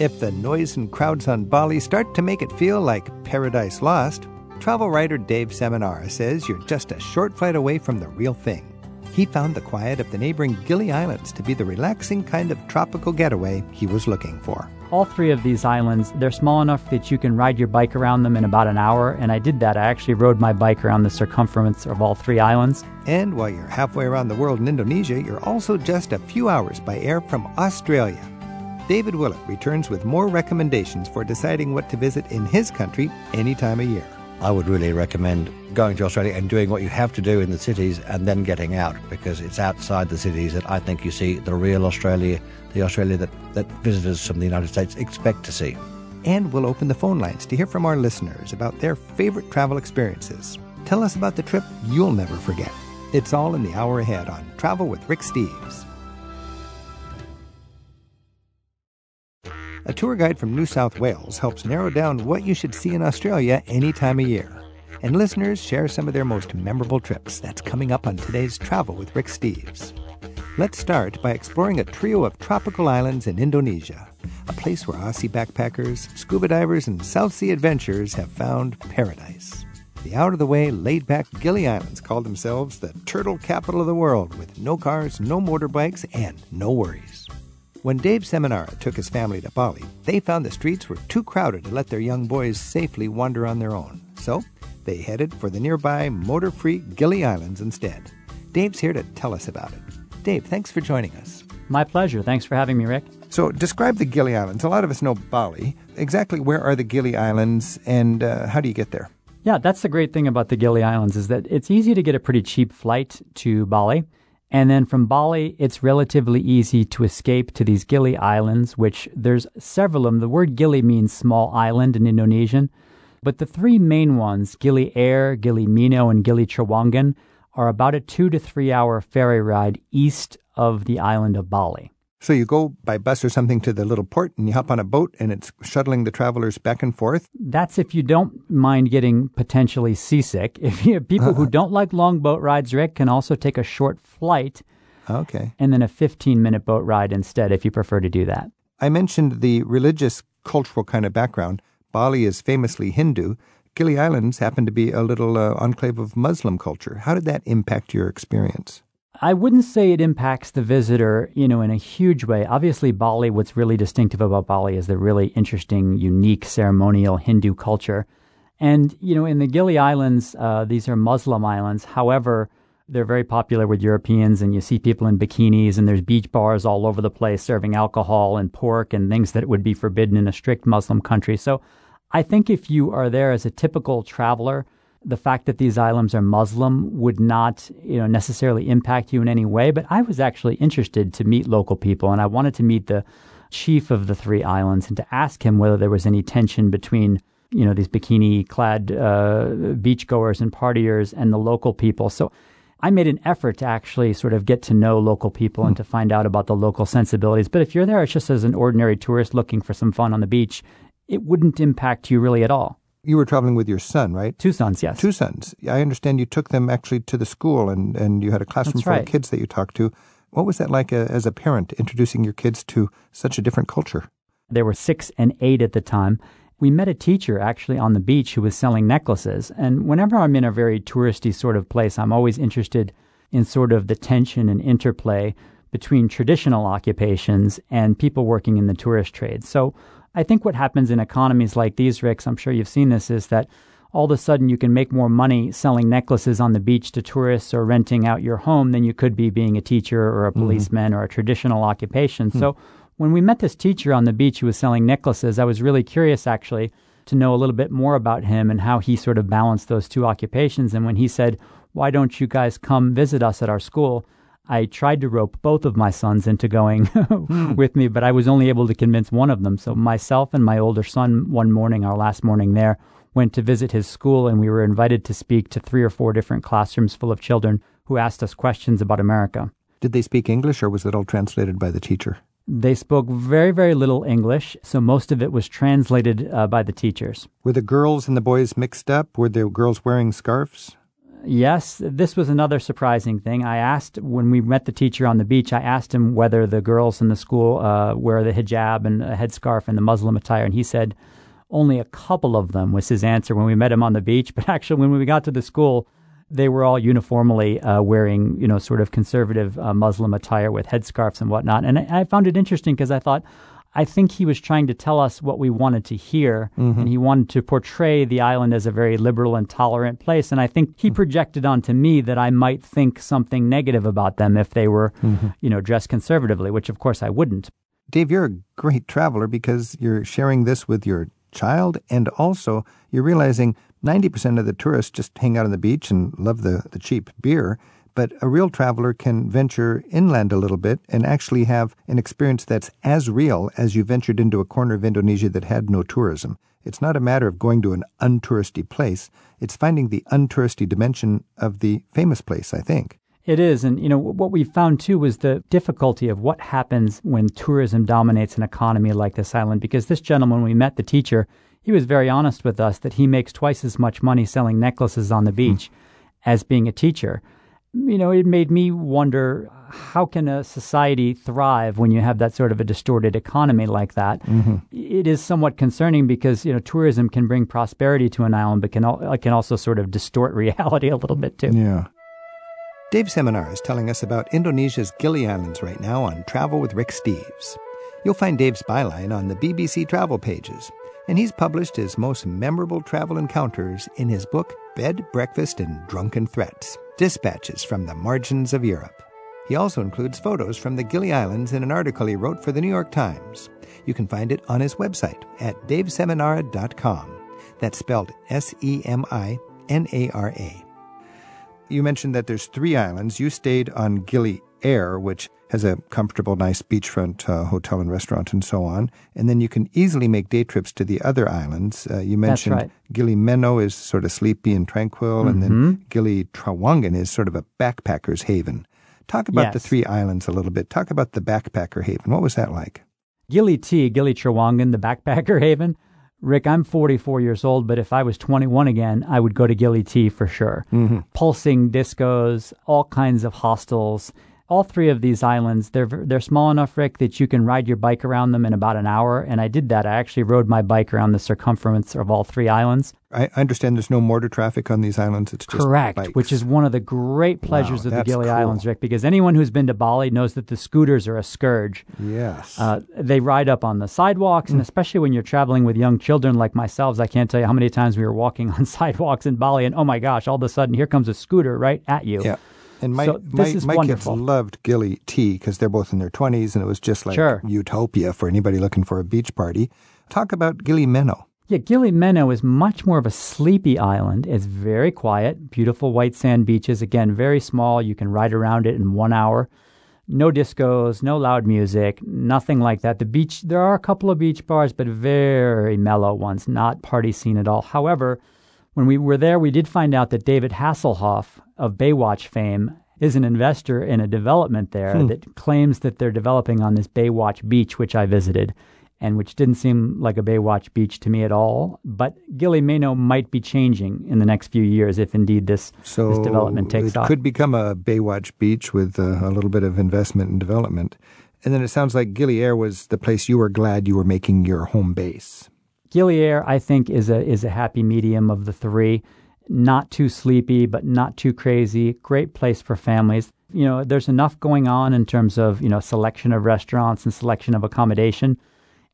If the noise and crowds on Bali start to make it feel like paradise lost, travel writer Dave Seminara says you're just a short flight away from the real thing. He found the quiet of the neighboring Gili Islands to be the relaxing kind of tropical getaway he was looking for. All three of these islands, they're small enough that you can ride your bike around them in about an hour, and I did that. I actually rode my bike around the circumference of all three islands. And while you're halfway around the world in Indonesia, you're also just a few hours by air from Australia. David Willett returns with more recommendations for deciding what to visit in his country any time of year. I would really recommend going to Australia and doing what you have to do in the cities and then getting out because it's outside the cities that I think you see the real Australia, the Australia that, that visitors from the United States expect to see. And we'll open the phone lines to hear from our listeners about their favorite travel experiences. Tell us about the trip you'll never forget. It's all in the hour ahead on Travel with Rick Steves. A tour guide from New South Wales helps narrow down what you should see in Australia any time of year. And listeners share some of their most memorable trips. That's coming up on today's Travel with Rick Steves. Let's start by exploring a trio of tropical islands in Indonesia, a place where Aussie backpackers, scuba divers, and South Sea adventurers have found paradise. The out of the way, laid back Gili Islands call themselves the turtle capital of the world with no cars, no motorbikes, and no worries. When Dave Seminara took his family to Bali, they found the streets were too crowded to let their young boys safely wander on their own. So they headed for the nearby motor free Gili Islands instead. Dave's here to tell us about it. Dave, thanks for joining us. My pleasure. Thanks for having me, Rick. So, describe the Gili Islands. A lot of us know Bali. Exactly where are the Gili Islands and uh, how do you get there? Yeah, that's the great thing about the Gili Islands is that it's easy to get a pretty cheap flight to Bali. And then from Bali, it's relatively easy to escape to these Gili Islands, which there's several of them. The word Gili means small island in Indonesian. But the three main ones, Gili Air, Gili Meno, and Gili Trawangan, are about a two to three hour ferry ride east of the island of Bali. So you go by bus or something to the little port and you hop on a boat and it's shuttling the travelers back and forth? That's if you don't mind getting potentially seasick. If you have people uh-huh. who don't like long boat rides, Rick, can also take a short flight. Okay. And then a 15 minute boat ride instead if you prefer to do that. I mentioned the religious cultural kind of background. Bali is famously Hindu. Gili Islands happen to be a little uh, enclave of Muslim culture. How did that impact your experience? I wouldn't say it impacts the visitor, you know, in a huge way. Obviously, Bali, what's really distinctive about Bali is the really interesting, unique ceremonial Hindu culture. And, you know, in the Gili Islands, uh, these are Muslim islands. However, they're very popular with Europeans, and you see people in bikinis, and there's beach bars all over the place serving alcohol and pork and things that would be forbidden in a strict Muslim country. So I think if you are there as a typical traveler, the fact that these islands are Muslim would not, you know, necessarily impact you in any way. But I was actually interested to meet local people, and I wanted to meet the chief of the three islands and to ask him whether there was any tension between, you know, these bikini-clad uh, beachgoers and partiers and the local people. So. I made an effort to actually sort of get to know local people and to find out about the local sensibilities. But if you're there, it's just as an ordinary tourist looking for some fun on the beach, it wouldn't impact you really at all. You were traveling with your son, right? Two sons, yes. Two sons. I understand you took them actually to the school and, and you had a classroom That's full right. of kids that you talked to. What was that like uh, as a parent, introducing your kids to such a different culture? They were six and eight at the time. We met a teacher actually on the beach who was selling necklaces. And whenever I'm in a very touristy sort of place, I'm always interested in sort of the tension and interplay between traditional occupations and people working in the tourist trade. So I think what happens in economies like these, Ricks, I'm sure you've seen this, is that all of a sudden you can make more money selling necklaces on the beach to tourists or renting out your home than you could be being a teacher or a mm-hmm. policeman mm-hmm. or a traditional occupation. Mm-hmm. So when we met this teacher on the beach who was selling necklaces, I was really curious actually to know a little bit more about him and how he sort of balanced those two occupations. And when he said, Why don't you guys come visit us at our school? I tried to rope both of my sons into going hmm. with me, but I was only able to convince one of them. So myself and my older son, one morning, our last morning there, went to visit his school, and we were invited to speak to three or four different classrooms full of children who asked us questions about America. Did they speak English, or was it all translated by the teacher? They spoke very, very little English, so most of it was translated uh, by the teachers. Were the girls and the boys mixed up? Were the girls wearing scarves? Yes, this was another surprising thing. I asked when we met the teacher on the beach, I asked him whether the girls in the school uh, wear the hijab and a headscarf and the Muslim attire, and he said only a couple of them was his answer when we met him on the beach. But actually, when we got to the school, they were all uniformly uh, wearing, you know, sort of conservative uh, Muslim attire with headscarves and whatnot. And I, I found it interesting because I thought, I think he was trying to tell us what we wanted to hear, mm-hmm. and he wanted to portray the island as a very liberal and tolerant place. And I think he mm-hmm. projected onto me that I might think something negative about them if they were, mm-hmm. you know, dressed conservatively, which of course I wouldn't. Dave, you're a great traveler because you're sharing this with your child, and also you're realizing 90% of the tourists just hang out on the beach and love the, the cheap beer. But a real traveler can venture inland a little bit and actually have an experience that's as real as you ventured into a corner of Indonesia that had no tourism. It's not a matter of going to an untouristy place, it's finding the untouristy dimension of the famous place, I think. It is. And, you know, what we found too was the difficulty of what happens when tourism dominates an economy like this island. Because this gentleman, we met the teacher, he was very honest with us that he makes twice as much money selling necklaces on the hmm. beach mm. as being a teacher you know, it made me wonder how can a society thrive when you have that sort of a distorted economy like that? Mm-hmm. It is somewhat concerning because you know tourism can bring prosperity to an island, but can al- can also sort of distort reality a little bit too. Yeah. Dave Seminara is telling us about Indonesia's Gili Islands right now on Travel with Rick Steves. You'll find Dave's byline on the BBC travel pages, and he's published his most memorable travel encounters in his book Bed, Breakfast, and Drunken Threats Dispatches from the Margins of Europe. He also includes photos from the Gili Islands in an article he wrote for the New York Times. You can find it on his website at daveseminara.com. That's spelled S E M I N A R A. You mentioned that there's three islands. You stayed on Gili Air, which has a comfortable, nice beachfront uh, hotel and restaurant and so on. And then you can easily make day trips to the other islands. Uh, you mentioned right. Gili Meno is sort of sleepy and tranquil, mm-hmm. and then mm-hmm. Gili Trawangan is sort of a backpacker's haven. Talk about yes. the three islands a little bit. Talk about the backpacker haven. What was that like? Gili T, Gili Trawangan, the backpacker haven. Rick, I'm 44 years old, but if I was 21 again, I would go to Gili T for sure. Mm-hmm. Pulsing discos, all kinds of hostels all three of these islands they're they're small enough rick that you can ride your bike around them in about an hour. And i did that. I actually rode my bike around the circumference of all three islands. I understand there's no mortar traffic on these islands. It's just correct bikes. which is one of the great pleasures wow, of the gili cool. islands rick because anyone who's been to bali knows that the scooters are a scourge. Yes. Uh, they ride up on the sidewalks mm. and especially when you're traveling with young children like myself i can't tell you how many times we were walking on sidewalks in bali and oh my gosh all of a sudden here comes a scooter right at you. Yeah and my so my, my kids loved Gili T because they're both in their twenties, and it was just like sure. utopia for anybody looking for a beach party. Talk about Gili Meno. Yeah, Gili Meno is much more of a sleepy island. It's very quiet, beautiful white sand beaches. Again, very small. You can ride around it in one hour. No discos, no loud music, nothing like that. The beach, there are a couple of beach bars, but very mellow ones, not party scene at all. However, when we were there, we did find out that David Hasselhoff of Baywatch fame is an investor in a development there hmm. that claims that they're developing on this Baywatch beach, which I visited, and which didn't seem like a Baywatch beach to me at all. But Gili Meno might be changing in the next few years if indeed this, so this development takes it off. It could become a Baywatch beach with uh, a little bit of investment and development. And then it sounds like Gili Air was the place you were glad you were making your home base. Gili Air, I think, is a is a happy medium of the three. Not too sleepy, but not too crazy. Great place for families. You know, there's enough going on in terms of you know selection of restaurants and selection of accommodation,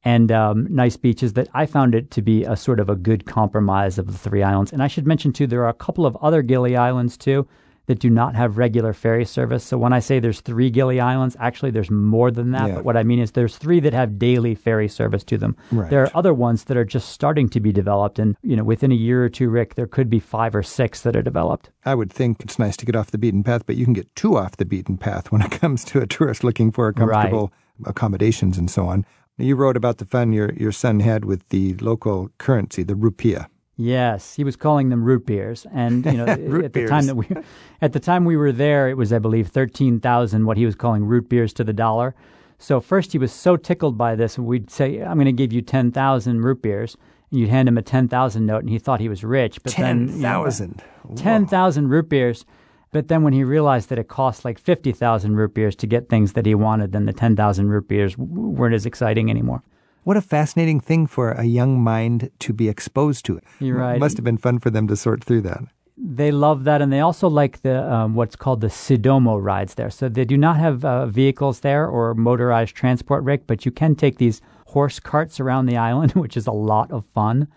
and um, nice beaches that I found it to be a sort of a good compromise of the three islands. And I should mention too, there are a couple of other Gili islands too that do not have regular ferry service. So when I say there's three Gili Islands, actually there's more than that. Yeah. But what I mean is there's three that have daily ferry service to them. Right. There are other ones that are just starting to be developed, and you know within a year or two, Rick, there could be five or six that are developed. I would think it's nice to get off the beaten path, but you can get too off the beaten path when it comes to a tourist looking for comfortable right. accommodations and so on. You wrote about the fun your your son had with the local currency, the rupiah. Yes, he was calling them root beers, and you know, at beers. the time that we, at the time we were there, it was I believe thirteen thousand what he was calling root beers to the dollar. So first he was so tickled by this, we'd say, "I'm going to give you ten thousand root beers," and you'd hand him a 10,000 note and he thought he was rich. But then, you know, 10,000. 10,000 rupees. But then when he realized that it cost like 50,000 root beers to get things that he wanted, then the 10,000 root beers weren't as exciting anymore. What a fascinating thing for a young mind to be exposed to. You're right. Must have been fun for them to sort through that. They love that, and they also like the um, what's called the Sidomo rides there. So they do not have uh, vehicles there or motorized transport, Rick, but you can take these horse carts around the island, which is a lot of fun.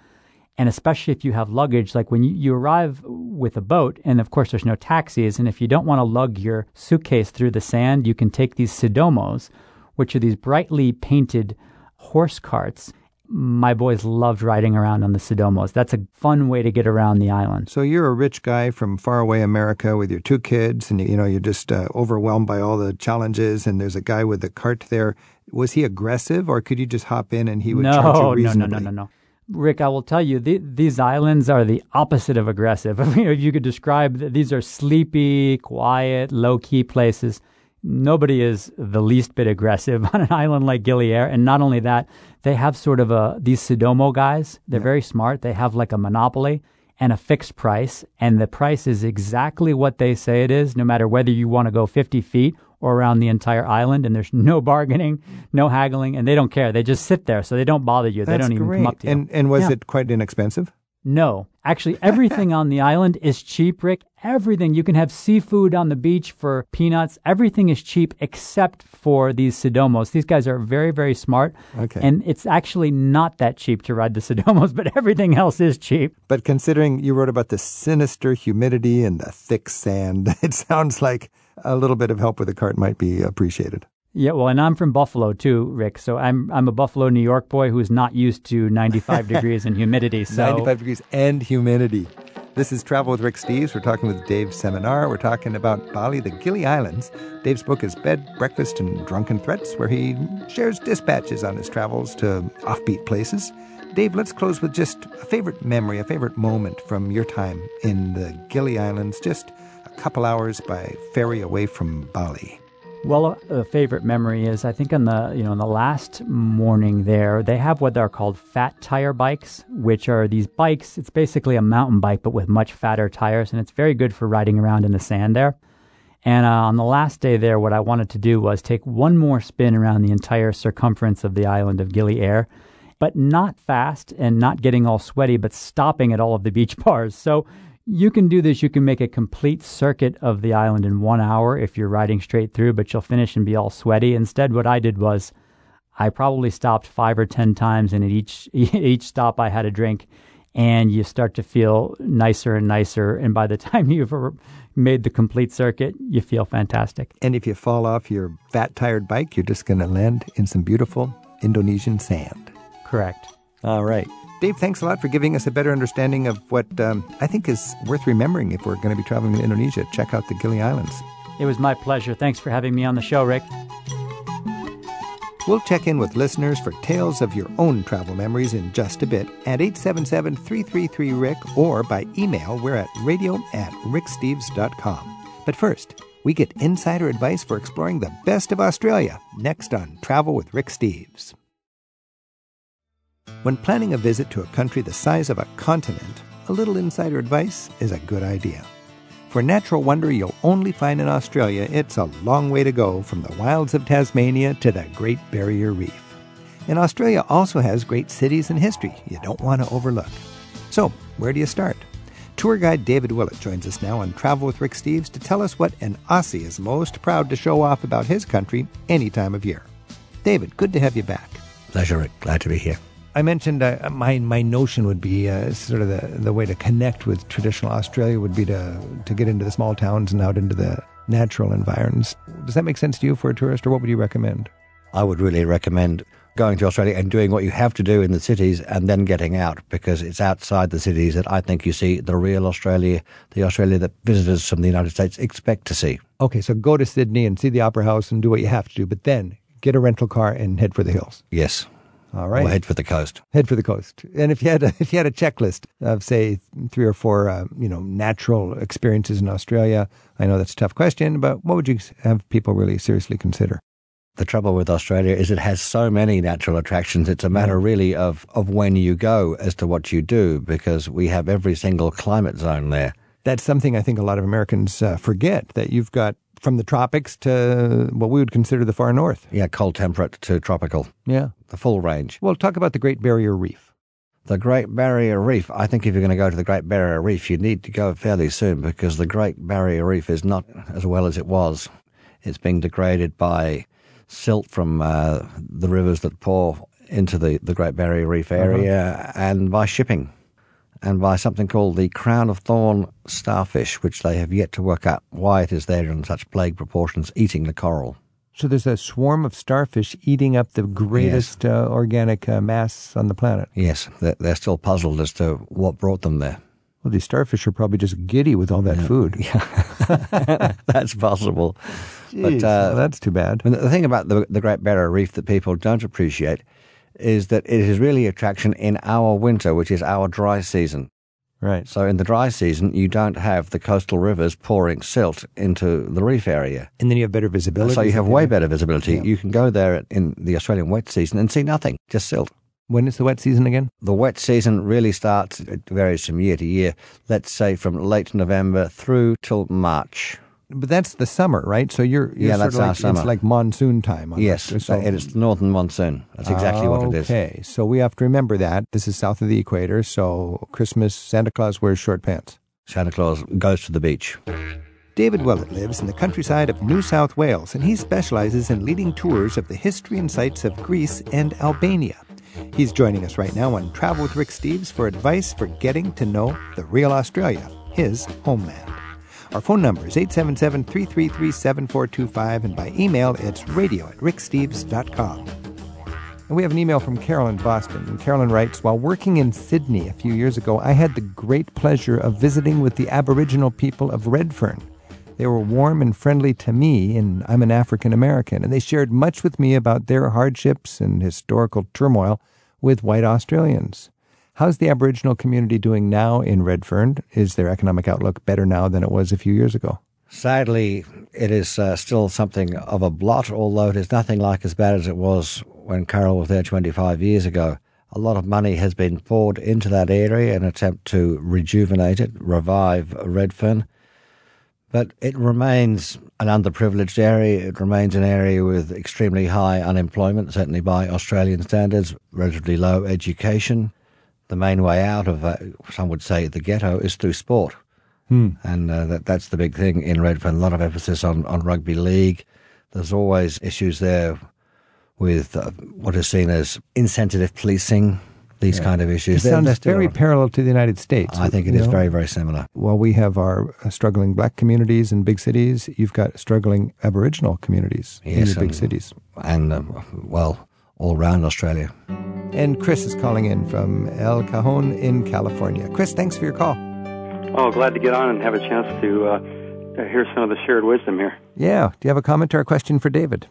And especially if you have luggage, like when you, you arrive with a boat, and of course there's no taxis, and if you don't want to lug your suitcase through the sand, you can take these Sidomos, which are these brightly painted horse carts my boys loved riding around on the Sidomos. That's a fun way to get around the island. So you're a rich guy from faraway America with your two kids, and you know you're just uh, overwhelmed by all the challenges. And there's a guy with a cart there. Was he aggressive, or could you just hop in and he would no, charge you reasonably? no, no, no, no, no. Rick, I will tell you, the, these islands are the opposite of aggressive. I if you could describe, these are sleepy, quiet, low key places nobody is the least bit aggressive on an island like Gili Air. And not only that, they have sort of a these Sidomo guys. They're yeah. very smart. They have like a monopoly and a fixed price, and the price is exactly what they say it is, no matter whether you want to go 50 feet or around the entire island. And there's no bargaining, no haggling, and they don't care. They just sit there, so they don't bother you. That's they don't even great. come up to you. And and was Yeah. it quite inexpensive? No, actually, everything on the island is cheap, Rick. Everything. You can have seafood on the beach for peanuts. Everything is cheap except for these Sidomos. These guys are very, very smart. Okay. And it's actually not that cheap to ride the Sidomos, but everything else is cheap. But considering you wrote about the sinister humidity and the thick sand, it sounds like a little bit of help with a cart might be appreciated. Yeah, well, and I'm from Buffalo too, Rick. So I'm I'm a Buffalo, New York boy who's not used to 95 degrees and humidity. So 95 degrees and humidity. This is Travel with Rick Steves. We're talking with Dave Seminara. We're talking about Bali, the Gili Islands. Dave's book is Bed, Breakfast, and Drunken Threats, where he shares dispatches on his travels to offbeat places. Dave, let's close with just a favorite memory, a favorite moment from your time in the Gili Islands, just a couple hours by ferry away from Bali. Well, a favorite memory is I think on the you know on the last morning there they have what are called fat tire bikes, which are these bikes. It's basically a mountain bike but with much fatter tires, and it's very good for riding around in the sand there. And uh, on the last day there, what I wanted to do was take one more spin around the entire circumference of the island of Gili Air, but not fast and not getting all sweaty, but stopping at all of the beach bars. So you can do this. You can make a complete circuit of the island in one hour if you're riding straight through, but you'll finish and be all sweaty. Instead, what I did was I probably stopped five or ten times, and at each each stop I had a drink, and you start to feel nicer and nicer. And by the time you've made the complete circuit, you feel fantastic. And if you fall off your fat tired bike, you're just going to land in some beautiful Indonesian sand. Correct. All right. Dave, thanks a lot for giving us a better understanding of what um, I think is worth remembering if we're going to be traveling to Indonesia. Check out the Gili Islands. It was my pleasure. Thanks for having me on the show, Rick. We'll check in with listeners for tales of your own travel memories in just a bit at 877 333 Rick or by email. We're at radio at ricksteves.com. But first, we get insider advice for exploring the best of Australia next on Travel with Rick Steves. When planning a visit to a country the size of a continent, a little insider advice is a good idea. For natural wonder you'll only find in Australia, it's a long way to go from the wilds of Tasmania to the Great Barrier Reef. And Australia also has great cities and history you don't want to overlook. So, where do you start? Tour guide David Willett joins us now on Travel with Rick Steves to tell us what an Aussie is most proud to show off about his country any time of year. David, good to have you back. Pleasure, Rick. Glad to be here. I mentioned uh, my my notion would be uh, sort of the the way to connect with traditional Australia would be to to get into the small towns and out into the natural environs. Does that make sense to you for a tourist, or what would you recommend? I would really recommend going to Australia and doing what you have to do in the cities and then getting out because it's outside the cities that I think you see the real Australia, the Australia that visitors from the United States expect to see. Okay, so go to Sydney and see the Opera House and do what you have to do, but then get a rental car and head for the hills. Yes. All right. Head for the coast. head for the coast. And if you had a, if you had a checklist of say three or four uh, you know natural experiences in Australia, I know that's a tough question, but what would you have people really seriously consider? The trouble with Australia is it has so many natural attractions. It's a matter really of, of when you go as to what you do because we have every single climate zone there. That's something I think a lot of Americans uh, forget that you've got from the tropics to what we would consider the far north. Yeah, cold temperate to tropical. Yeah. The full range. Well, talk about the Great Barrier Reef. The Great Barrier Reef. I think if you're going to go to the Great Barrier Reef, you need to go fairly soon because the Great Barrier Reef is not as well as it was. It's being degraded by silt from uh, the rivers that pour into the, the Great Barrier Reef Uh-huh. area and by shipping and by something called the crown of thorn starfish, which they have yet to work out why it is there in such plague proportions, eating the coral. So there's a swarm of starfish eating up the greatest uh, organic uh, mass on the planet. Yes, they're, they're still puzzled as to what brought them there. Well, these starfish are probably just giddy with all that food. Yeah, That's possible. Jeez, But uh, well, that's too bad. The thing about the, the Great Barrier Reef that people don't appreciate is that it is really attraction in our winter, which is our dry season. Right. So in the dry season, you don't have the coastal rivers pouring silt into the reef area. And then you have better visibility. So you have way better visibility. You can go there in the Australian wet season and see nothing, just silt. When is the wet season again? The wet season really starts, it varies from year to year, let's say from late November through till March. But that's the summer, right? So you're, you're Yeah, that's of our summer. It's like monsoon time. On Yes, that. So, uh, it's northern monsoon. That's exactly what it is. Okay, so we have to remember that this is south of the equator. So Christmas, Santa Claus wears short pants. Santa Claus goes to the beach. David Willett lives in the countryside of New South Wales, and he specializes in leading tours of the history and sites of Greece and Albania. He's joining us right now on Travel with Rick Steves for advice for getting to know the real Australia, his homeland. Our phone number is 877 333 7425, and by email it's radio at ricksteves.com. And we have an email from Carol in Boston. And Carolyn writes While working in Sydney a few years ago, I had the great pleasure of visiting with the Aboriginal people of Redfern. They were warm and friendly to me, and I'm an African American, and they shared much with me about their hardships and historical turmoil with white Australians. How's the Aboriginal community doing now in Redfern? Is their economic outlook better now than it was a few years ago? Sadly, it is uh, still something of a blot, although it is nothing like as bad as it was when Carol was there 25 years ago. A lot of money has been poured into that area in an attempt to rejuvenate it, revive Redfern. But it remains an underprivileged area. It remains an area with extremely high unemployment, certainly by Australian standards, relatively low education. The main way out of, uh, some would say, the ghetto is through sport. And uh, that, that's the big thing in Redfern. A lot of emphasis on, on rugby league. There's always issues there with uh, what is seen as insensitive policing, these kind of It issues. They're- sounds very parallel to the United States. I think it is know? very, very similar. While we have our uh, struggling black communities in big cities, you've got struggling Aboriginal communities in Yes, your big cities. And, uh, well, all around Australia. And Chris is calling in from El Cajon in California. Chris, thanks for your call. Oh, glad to get on and have a chance to uh, hear some of the shared wisdom here. Yeah. Do you have a comment or a question for David?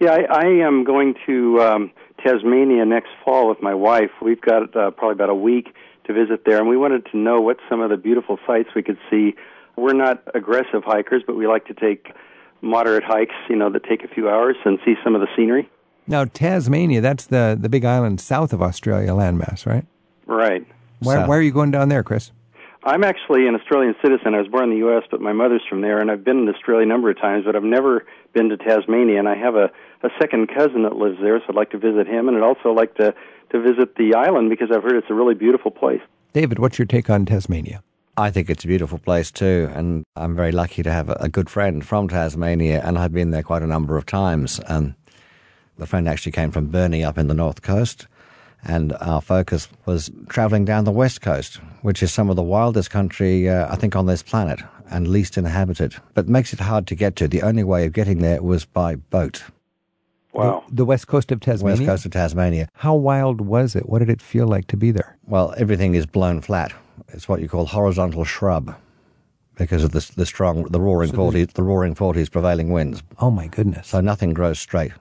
Yeah, I, I am going to um, Tasmania next fall with my wife. We've got uh, probably about a week to visit there, and we wanted to know what some of the beautiful sights we could see. We're not aggressive hikers, but we like to take moderate hikes, you know, that take a few hours and see some of the scenery. Now, Tasmania, that's the, the big island south of Australia landmass, right? Right. Why, South. why are you going down there, Chris? I'm actually an Australian citizen. I was born in the U.S., but my mother's from there, and I've been in Australia a number of times, but I've never been to Tasmania. And I have a, a second cousin that lives there, so I'd like to visit him, and I'd also like to, to visit the island because I've heard it's a really beautiful place. David, what's your take on Tasmania? I think it's a beautiful place too, and I'm very lucky to have a, a good friend from Tasmania, and I've been there quite a number of times. And the friend actually came from Burnie up in the north coast, and our focus was travelling down the west coast, which is some of the wildest country uh, I think on this planet and least inhabited, but makes it hard to get to. The only way of getting there was by boat. Wow. The, the west coast of Tasmania? West coast of Tasmania. How wild was it? What did it feel like to be there? Well, everything is blown flat. It's what you call horizontal shrub because of the, the strong, the roaring forties, the roaring forties prevailing winds. Oh, my goodness. So nothing grows straight.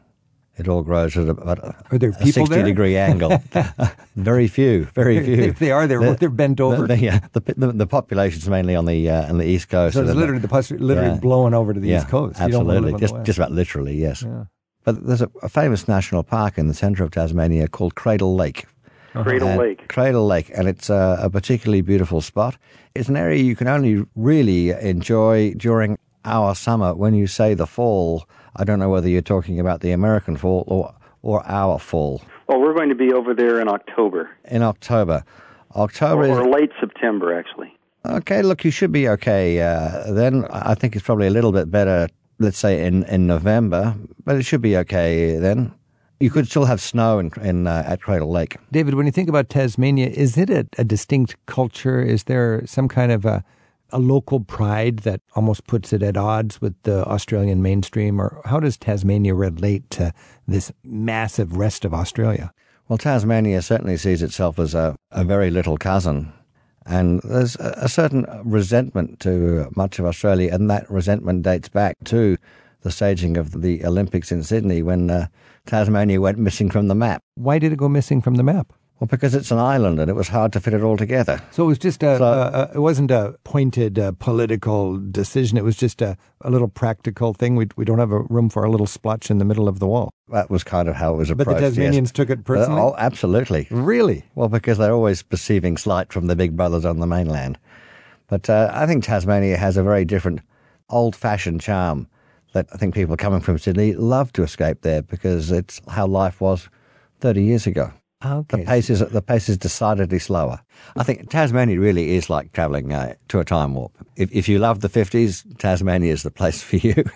It all grows at about a, Are there a 60 there? degree angle. very few, very few. If they are, they're, The- they're bent over. The, the, yeah, the, the, the population's mainly on the uh, on the east coast. so it's literally the pus- literally Yeah. blowing over to the yeah, east coast. You don't wanna Absolutely, live on the just just about literally, yes. Yeah. But there's a, a famous national park in the centre of Tasmania called Cradle Lake. Cradle And- Lake. Cradle Lake, and it's a, a particularly beautiful spot. It's an area you can only really enjoy during our summer. When you say the fall, I don't know whether you're talking about the American fall or, or our fall. Well, we're going to be over there in October, In October. October or, is or late September, actually. Okay, look, you should be okay uh, then. I think it's probably a little bit better, let's say, in, in November, but it should be okay then. You could still have snow in, in uh, at Cradle Lake. David, when you think about Tasmania, is it a, a distinct culture? Is there some kind of a, a local pride that almost puts it at odds with the Australian mainstream? Or how does Tasmania relate to this massive rest of Australia? Well, Tasmania certainly sees itself as a, a very little cousin. And there's a, a certain resentment to much of Australia, and that resentment dates back to the staging of the Olympics in Sydney when uh, Tasmania went missing from the map. Why did it go missing from the map? Well, because it's an island and it was hard to fit it all together. So it was just a, So- a, a it wasn't a pointed uh, political decision. It was just a, a little practical thing. We, we don't have a room for a little splotch in the middle of the wall. That was kind of how it was But approached. the yes. Tasmanians took it personally? Uh, oh, absolutely. Really? Well, because they're always perceiving slight from the big brothers on the mainland. But uh, I think Tasmania has a very different old fashioned charm that I think people coming from Sydney love to escape there because it's how life was 30 years ago. Okay. The pace is, the pace is decidedly slower. I think Tasmania really is like travelling uh, to a time warp. If, if you love the 50s, Tasmania is the place for you.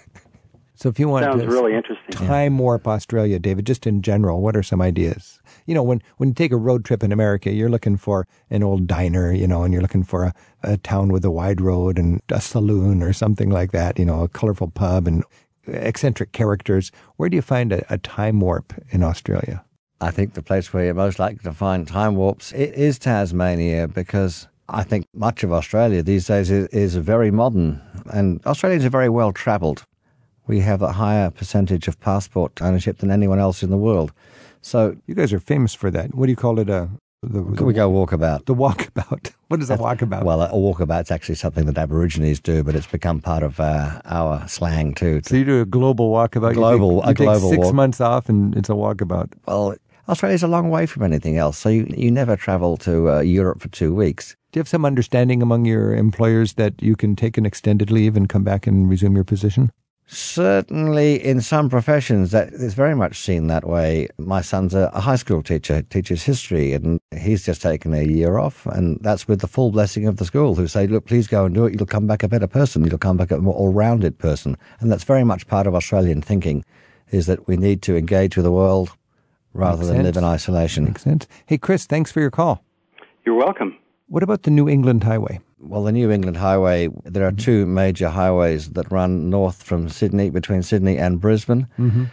So if you want Sounds to really interesting. time warp Australia, David, just in general, what are some ideas? You know, when, when you take a road trip in America, you're looking for an old diner, you know, and you're looking for a, a town with a wide road and a saloon or something like that, you know, a colorful pub and eccentric characters. Where do you find a, a time warp in Australia? I think the place where you're most likely to find time warps i- is Tasmania because I think much of Australia these days is, is very modern and Australians are very well travelled. We have a higher percentage of passport ownership than anyone else in the world. So You guys are famous for that. What do you call it? Uh, the, the, we go walkabout. the walkabout. What is a walkabout? Well, a walkabout's actually something that Aborigines do, but it's become part of uh, our slang too. so you do a global walkabout. Global, You Global- take, a you take global six walk. months off, and it's a walkabout. Well, Australia's a long way from anything else, so you, you never travel to uh, Europe for two weeks. Do you have some understanding among your employers that you can take an extended leave and come back and resume your position? Certainly, in some professions, that is very much seen that way. My son's a, a high school teacher, teaches history, and he's just taken a year off, and that's with the full blessing of the school, who say, "Look, please go and do it. You'll come back a better person. You'll come back a more all-rounded person." And that's very much part of Australian thinking, is that we need to engage with the world rather Makes than live in isolation. Makes sense. Hey, Chris, thanks for your call. You're welcome. What about the New England Highway? Well, the New England Highway, there are mm-hmm. two major highways that run north from Sydney, between Sydney and Brisbane. Mm-hmm.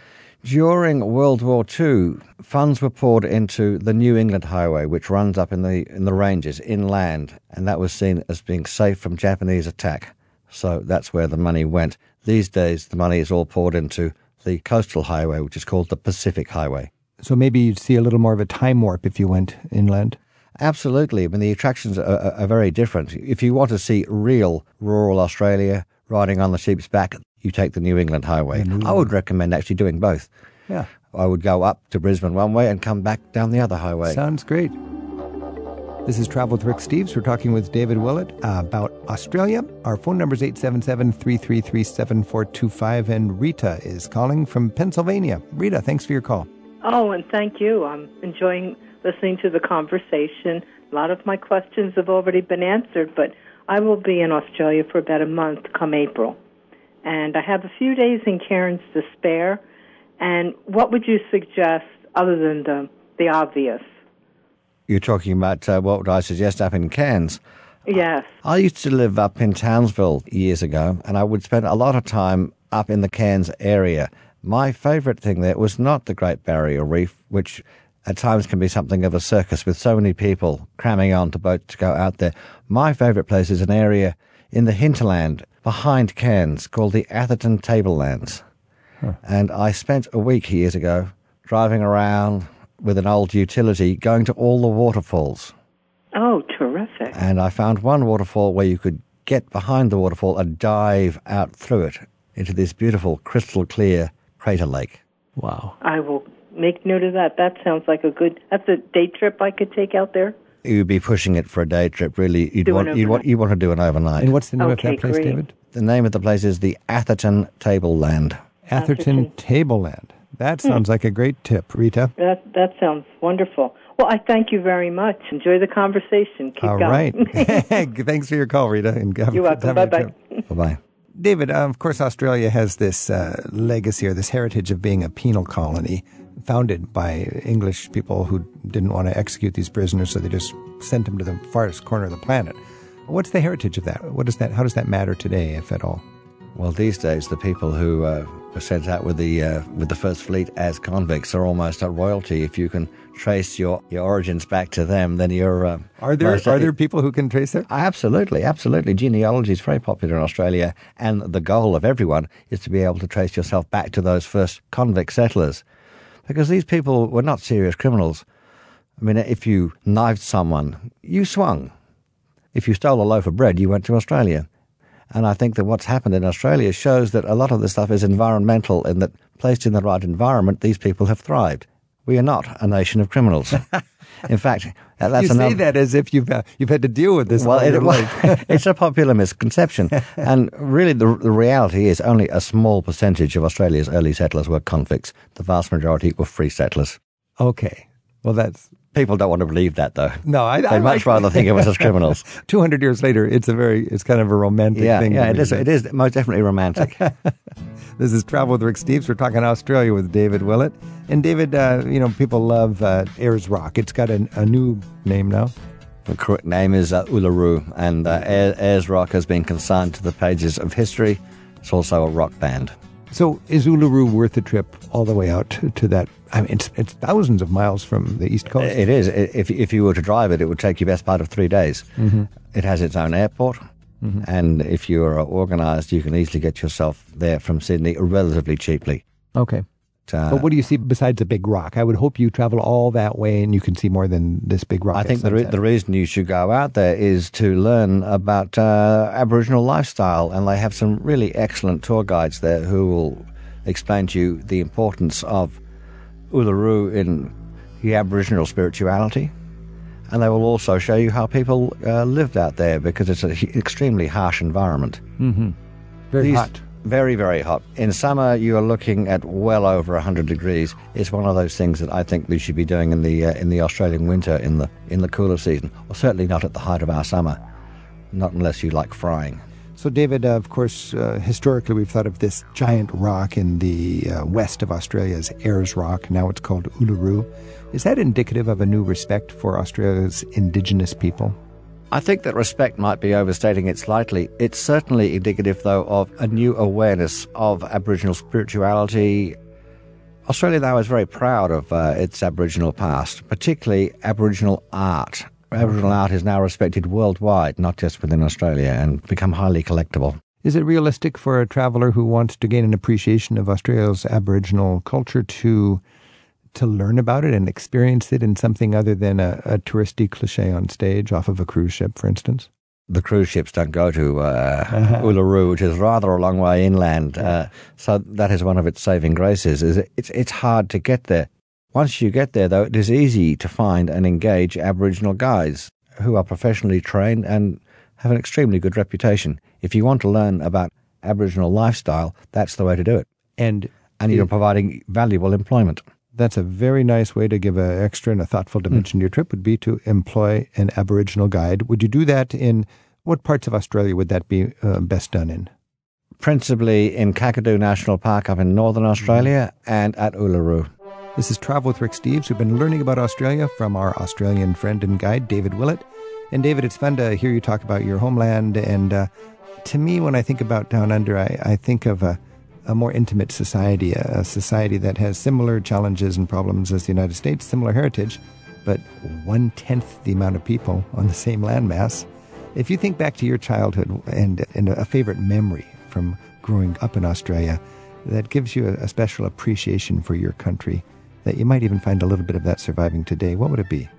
During World War II, funds were poured into the New England Highway, which runs up in the, in the ranges, inland, and that was seen as being safe from Japanese attack. So that's where the money went. These days, the money is all poured into the coastal highway, which is called the Pacific Highway. So maybe you'd see a little more of a time warp if you went inland. Absolutely. I mean, the attractions are, are, are very different. If you want to see real rural Australia riding on the sheep's back, you take the New England Highway. I would recommend actually doing both. Yeah. I would go up to Brisbane one way and come back down the other highway. Sounds great. This is Travel with Rick Steves. We're talking with David Willett about Australia. Our phone number is 877 333 7425, and Rita is calling from Pennsylvania. Rita, thanks for your call. Oh, and thank you. I'm enjoying listening to the conversation. A lot of my questions have already been answered, but I will be in Australia for about a month come April. And I have a few days in Cairns to spare. And what would you suggest other than the, the obvious? You're talking about uh, what would I suggest up in Cairns. Yes. I used to live up in Townsville years ago, and I would spend a lot of time up in the Cairns area. My favourite thing there was not the Great Barrier Reef, which at times can be something of a circus with so many people cramming onto boats to go out there. My favourite place is an area in the hinterland behind Cairns called the Atherton Tablelands. And I spent a week years ago driving around with an old utility going to all the waterfalls Oh, terrific. and I found one waterfall where you could get behind the waterfall and dive out through it into this beautiful crystal clear crater lake. Wow. I will make note of that. That sounds like a good. That's a day trip I could take out there. You'd be pushing it for a day trip, really. You'd Do want, you'd want, overnight. you want to do an overnight. And what's the name Okay, of that place, great. David? the name of the place is the Atherton Tableland. Atherton Atherton. Tableland. That hmm. sounds like a great tip, Rita. That that sounds wonderful. Well, I thank you very much. Enjoy the conversation. Keep All going. right. Thanks for your call, Rita. And have- You're welcome. Bye bye. Bye bye. David, uh, of course, Australia has this uh, legacy or this heritage of being a penal colony founded by English people who didn't want to execute these prisoners, so they just sent them to the farthest corner of the planet. What's the heritage of that? What does that? How does that matter today, if at all? Well, these days, the people who uh, were sent out with the uh, with the First Fleet as convicts are almost a royalty. If you can trace your, your origins back to them, then you're. Uh, Are there most- are there people who can trace it? Absolutely, absolutely. Genealogy is very popular in Australia, and the goal of everyone is to be able to trace yourself back to those first convict settlers, because these people were not serious criminals. I mean, if you knifed someone, you swung. If you stole a loaf of bread, you went to Australia. And I think that what's happened in Australia shows that a lot of this stuff is environmental, in that placed in the right environment, these people have thrived. We are not a nation of criminals. in fact, that's you say another. that as if you've uh, you've had to deal with this Well, it, life. it's a popular misconception. and really, the, the reality is only a small percentage of Australia's early settlers were convicts. The vast majority were free settlers. okay. Well, that's People don't want to believe that, though. no. I, I much rather think of us as criminals. Two hundred years later, it's a very it's kind of a romantic yeah, thing. yeah, it is. that. It is most definitely romantic. This is Travel with Rick Steves. We're talking Australia with David Willett. And David, uh, you know, people love uh, Ayers Rock. It's got a, a new name now. the correct name is uh, Uluru, and uh, Ayers Rock has been consigned to the pages of history. It's also a rock band. So is Uluru worth the trip all the way out to, that? I mean, it's, it's thousands of miles from the East Coast. It is. If if you were to drive it, it would take you best part of three days. Mm-hmm. It has its own airport, and if you are organised, you can easily get yourself there from Sydney relatively cheaply. okay. Uh, But what do you see besides a big rock? I would hope you travel all that way and you can see more than this big rock. I think the, re- the reason you should go out there is to learn about uh, Aboriginal lifestyle, and they have some really excellent tour guides there who will explain to you the importance of Uluru in the Aboriginal spirituality, and they will also show you how people uh, lived out there because it's an extremely harsh environment. very These- hot. Very, very hot. In summer, you are looking at well over 100 degrees. It's one of those things that I think we should be doing in the uh, in the Australian winter, in the in the cooler season, or certainly not at the height of our summer. Not unless you like frying. So, David, uh, of course, uh, historically we've thought of this giant rock in the uh, west of Australia as Ayers Rock. Now it's called Uluru. Is that indicative of a new respect for Australia's indigenous people? I think that respect might be overstating it slightly. It's certainly indicative, though, of a new awareness of Aboriginal spirituality. Australia, though, is very proud of uh, its Aboriginal past, particularly Aboriginal art. Aboriginal art is now respected worldwide, not just within Australia, and become highly collectible. Is it realistic for a traveler who wants to gain an appreciation of Australia's Aboriginal culture to to learn about it and experience it in something other than a, a touristy cliche on stage off of a cruise ship, for instance? The cruise ships don't go to uh, Uluru, which is rather a long way inland. Uh, so that is one of its saving graces. Is it, it's it's hard to get there. Once you get there, though, it is easy to find and engage Aboriginal guides who are professionally trained and have an extremely good reputation. If you want to learn about Aboriginal lifestyle, that's the way to do it. And And you're providing valuable employment. That's a very nice way to give an extra and a thoughtful dimension to your trip would be to employ an Aboriginal guide. Would you do that in what parts of Australia would that be uh, best done in? Principally in Kakadu National Park up in northern Australia and at Uluru. This is Travel with Rick Steves. We've been learning about Australia from our Australian friend and guide, David Willett. And David, it's fun to hear you talk about your homeland. And uh, to me, when I think about Down Under, I, I think of a, a more intimate society, a, society that has similar challenges and problems as the United States, similar heritage, but one tenth the amount of people on the same landmass. If you think back to your childhood and, and a favorite memory from growing up in Australia, that gives you a, a special appreciation for your country that you might even find a little bit of that surviving today, what would it be?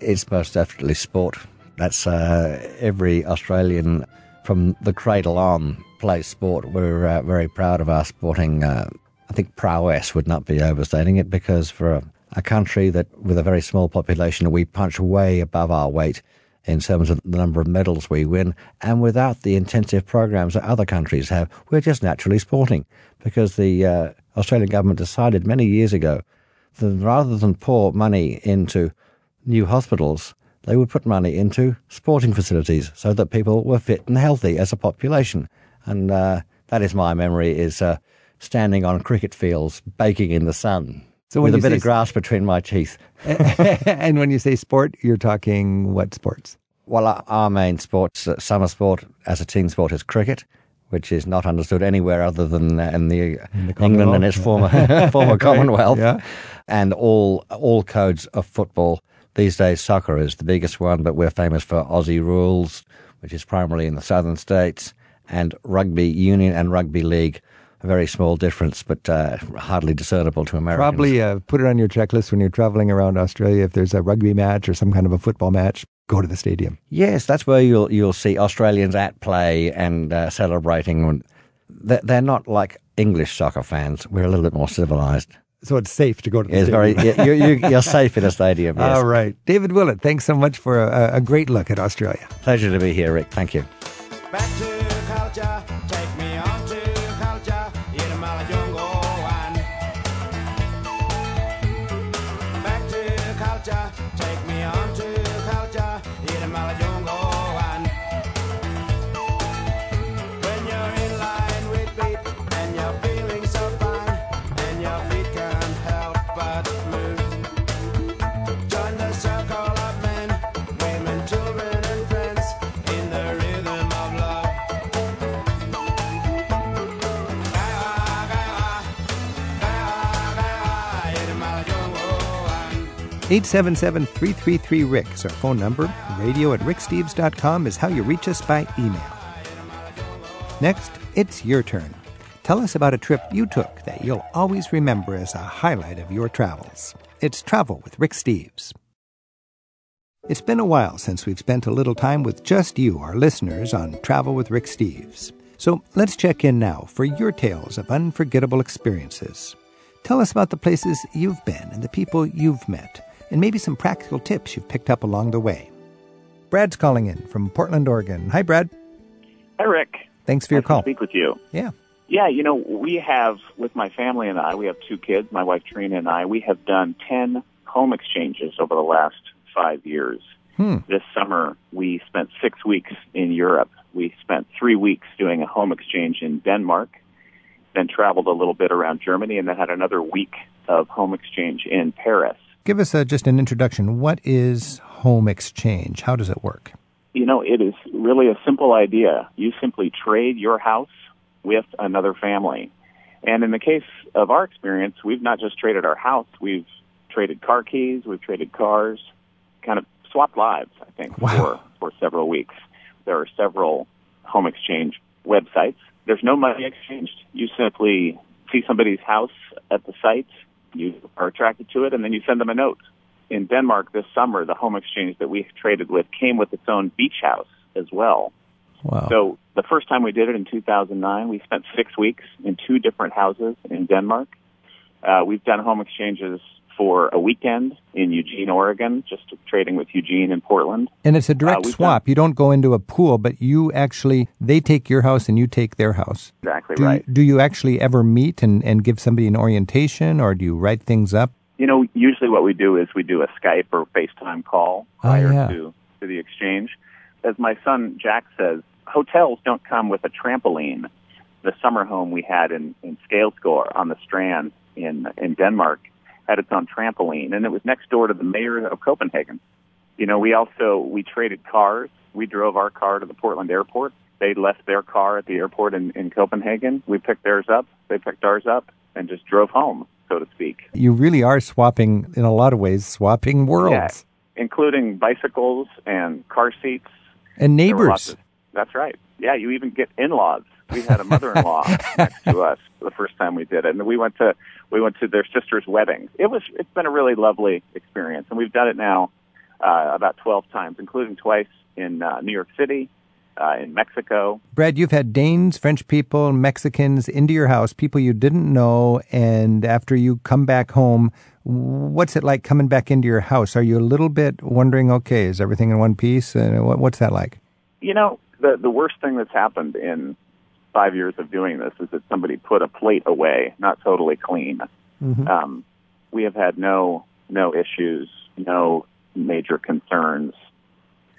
It's most definitely sport. That's uh, every Australian from the cradle on play sport. We're uh, very proud of our sporting uh, I think prowess would not be overstating it because for a, a country that with a very small population, we punch way above our weight in terms of the number of medals we win, and without the intensive programs that other countries have, we're just naturally sporting because the uh, Australian government decided many years ago that rather than pour money into new hospitals, they would put money into sporting facilities so that people were fit and healthy as a population. And uh, that is my memory: is uh, standing on cricket fields, baking in the sun. So with a bit of grass between my teeth. and when you say sport, you're talking what sports? Well, our main sports, uh, summer sport as a team sport, is cricket, which is not understood anywhere other than uh, in the, in the England and its former former. Commonwealth. Yeah. And all all codes of football these days. Soccer is the biggest one, but we're famous for Aussie rules, which is primarily in the southern states, and rugby union and rugby league a very small difference, but uh, hardly discernible to Americans. Probably uh, put it on your checklist when you're traveling around Australia. If there's a rugby match or some kind of a football match, go to the stadium. Yes, that's where you'll you'll see Australians at play and uh, celebrating. They're not like English soccer fans. We're a little bit more civilized. So it's safe to go to the it's stadium. Very, you, you, you're safe in a stadium. Yes. All right. David Willett, thanks so much for a, a great look at Australia. Pleasure to be here, Rick. Thank you. Eight seven seven three three three Rick is our phone number. Radio at ricksteves.com is how you reach us by email. Next, it's your turn. Tell us about a trip you took that you'll always remember as a highlight of your travels. It's Travel with Rick Steves. It's been a while since we've spent a little time with just you, our listeners, on Travel with Rick Steves. So let's check in now for your tales of unforgettable experiences. Tell us about the places you've been and the people you've met and maybe some practical tips you've picked up along the way. Brad's calling in from Portland, Oregon. Hi, Brad. Hi, Rick. Thanks for nice your call. speak with you. Yeah. Yeah, you know, we have, with my family and I, we have two kids, my wife Trina and I, we have done 10 home exchanges over the last five years. Hmm. This summer, we spent six weeks in Europe. We spent three weeks doing a home exchange in Denmark, then traveled a little bit around Germany, and then had another week of home exchange in Paris. Give us a, just an introduction. What is home exchange? How does it work? You know, it is really a simple idea. You simply trade your house with another family. And in the case of our experience, we've not just traded our house, we've traded car keys, we've traded cars, kind of swapped lives, I think, wow. for, for several weeks. There are several home exchange websites. There's no money exchanged. You simply see somebody's house at the site you are attracted to it, and then you send them a note. In Denmark this summer, the home exchange that we traded with came with its own beach house as well. Wow. So the first time we did it in 2009, we spent six weeks in two different houses in Denmark. Uh, we've done home exchanges for a weekend in Eugene, Oregon, just trading with Eugene and Portland. And it's a direct uh, swap. Done, you don't go into a pool, but you actually, they take your house and you take their house. Exactly do right. You, do you actually ever meet and, and give somebody an orientation or do you write things up? You know, usually what we do is we do a Skype or FaceTime call oh, prior oh, yeah. to, to the exchange. As my son Jack says, hotels don't come with a trampoline. The summer home we had in, in Skaleskår on the Strand in, in Denmark had its own trampoline, and it was next door to the mayor of Copenhagen. You know, we also we traded cars. We drove our car to the Portland airport. They left their car at the airport in, in Copenhagen. We picked theirs up. They picked ours up and just drove home, so to speak. You really are swapping, in a lot of ways, swapping worlds. Yeah, including bicycles and car seats. And neighbors. Of, that's right. Yeah, you even get in-laws. We had a mother-in-law next to us the first time we did it, and we went to we went to their sister's weddings. It was it's been a really lovely experience, and we've done it now uh, about 12 times, including twice in uh, New York City uh, in Mexico. Brad, you've had Danes, French people, Mexicans into your house, people you didn't know, and after you come back home, what's it like coming back into your house? Are you a little bit wondering, okay, is everything in one piece? Uh, what, what's that like? You know, the the worst thing that's happened in five years of doing this is that somebody put a plate away, not totally clean. Mm-hmm. Um, we have had no no issues, no major concerns.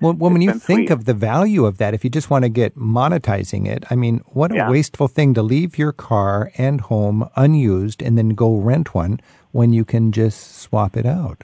Well, well when you think sweet. of the value of that, if you just want to get monetizing it, I mean, what a yeah. wasteful thing to leave your car and home unused and then go rent one when you can just swap it out.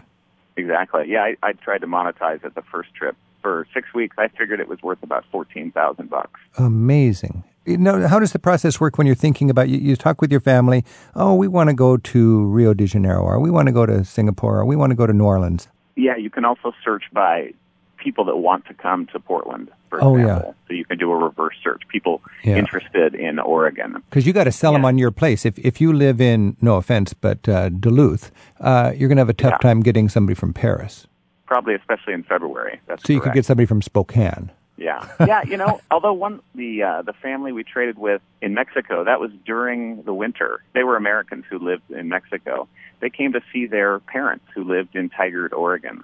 Exactly. Yeah, I, I tried to monetize it the first trip. For six weeks, I figured it was worth about fourteen thousand bucks. Amazing. You know, how does the process work when you're thinking about you, you talk with your family, oh, we want to go to Rio de Janeiro or we want to go to Singapore or we want to go to New Orleans? Yeah, you can also search by people that want to come to Portland, for oh, example. Yeah. So you can do a reverse search. People yeah. interested in Oregon. Because you got to sell yeah. them on your place. If if you live in, no offense, but uh, Duluth, uh, you're going to have a tough time getting somebody from Paris. Probably, especially in February. That's so you could get somebody from Spokane. Yeah, yeah. You know, although one the uh, the family we traded with in Mexico, that was during the winter. They were Americans who lived in Mexico. They came to see their parents who lived in Tigard, Oregon.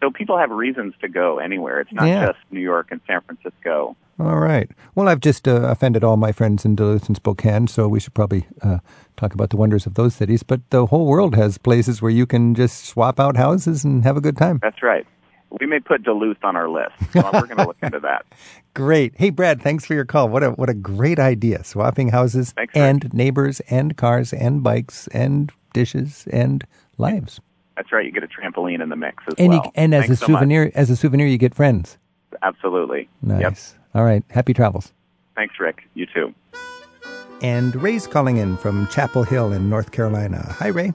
So people have reasons to go anywhere. It's not yeah. just New York and San Francisco. All right. Well, I've just uh, offended all my friends in Duluth and Spokane, so we should probably uh, talk about the wonders of those cities. But the whole world has places where you can just swap out houses and have a good time. That's right. We may put Duluth on our list. So we're going to look into that. Great. Hey, Brad, thanks for your call. What a what a great idea. Swapping houses thanks, and Rick. neighbors and cars and bikes and dishes and lives. That's right. You get a trampoline in the mix as and well. You, and as Thanks a souvenir, so as a souvenir, you get friends. Absolutely. Nice. Yep. All right. Happy travels. Thanks, Rick. You too. And Ray's calling in from Chapel Hill in North Carolina. Hi, Ray.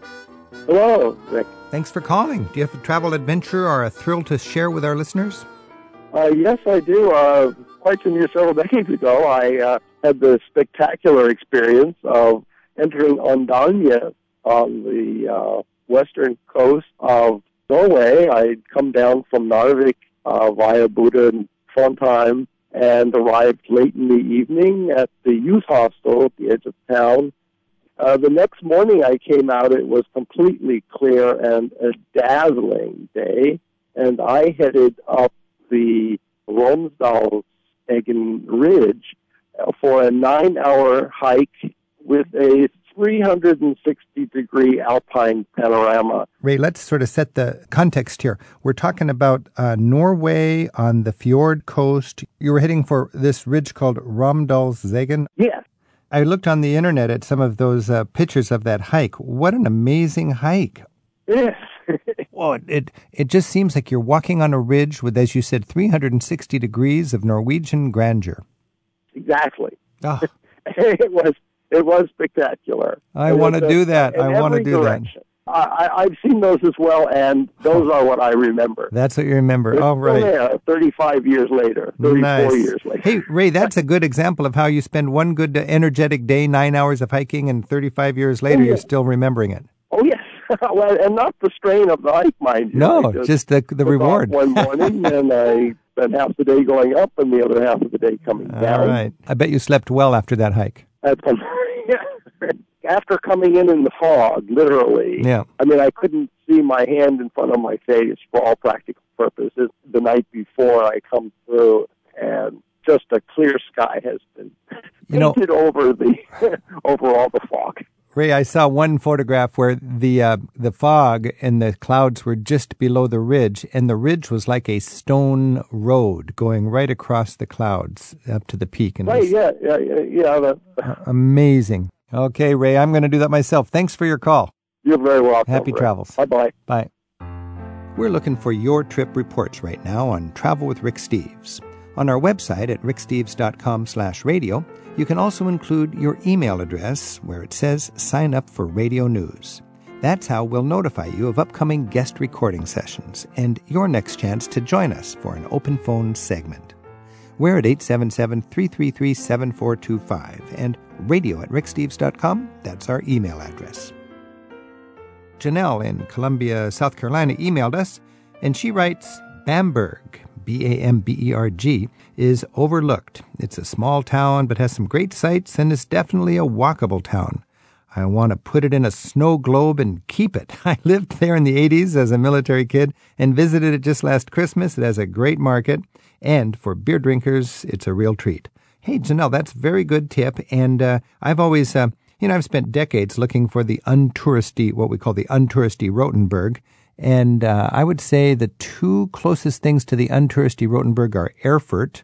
Hello, Rick. Thanks for calling. Do you have a travel adventure or a thrill to share with our listeners? Uh, yes, I do. Uh, quite some years, several decades ago, I uh, had the spectacular experience of entering Åndalsnes on the uh, western coast of Norway. I'd come down from Narvik uh, via Bodø and Trondheim and arrived late in the evening at the youth hostel at the edge of town. Uh, the next morning I came out, it was completely clear and a dazzling day, and I headed up the Romsdalseggen Ridge for a nine hour hike with a 360 degree alpine panorama. Ray, let's sort of set the context here. We're talking about uh, Norway on the fjord coast. You were heading for this ridge called Romsdalseggen? Yes. I looked on the internet at some of those uh, pictures of that hike. What an amazing hike! Yes. well, it, it it just seems like you're walking on a ridge with, as you said, 360 degrees of Norwegian grandeur. Exactly. Oh. it was it was spectacular. I want to do that. I want to do direction. that. I, have seen those as well, and those are what I remember. That's what you remember. All right. There, 35 years later, 34 nice. years later. Hey, Ray, that's a good example of how you spend one good, uh, energetic day, nine hours of hiking, and 35 years later, oh, yeah. you're still remembering it. Oh, yes. well, and not the strain of the hike, mind you. No, just, just, the, the reward. one morning, and I spent half the day going up and the other half of the day coming down. All right. I bet you slept well after that hike. That's after coming in in the fog, literally. Yeah. I mean, I couldn't see my hand in front of my face for all practical purposes. The night before I come through, and just a clear sky has been you know, painted over the over all the fog. Ray, I saw one photograph where the uh, the fog and the clouds were just below the ridge, and the ridge was like a stone road going right across the clouds up to the peak. And right, was, yeah, yeah, yeah. The, amazing. Okay, Ray, I'm going to do that myself. Thanks for your call. You're very welcome. Happy Ray. travels. Bye bye. Bye. We're looking for your trip reports right now on Travel with Rick Steves. On our website at ricksteves.com slash radio, you can also include your email address where it says sign up for radio news. That's how we'll notify you of upcoming guest recording sessions and your next chance to join us for an open phone segment. We're at 877 333 7425 and radio at ricksteves.com. That's our email address. Janelle in Columbia, South Carolina emailed us, and she writes Bamberg, B A M B E R G, is overlooked. It's a small town but has some great sights and is definitely a walkable town. I want to put it in a snow globe and keep it. I lived there in the 80s as a military kid and visited it just last Christmas. It has a great market, and for beer drinkers, it's a real treat. Hey, Janelle, that's a very good tip. And uh, I've always, uh, you know, I've spent decades looking for the untouristy, what we call the untouristy Rothenburg. And uh, I would say the two closest things to the untouristy Rothenburg are Erfurt,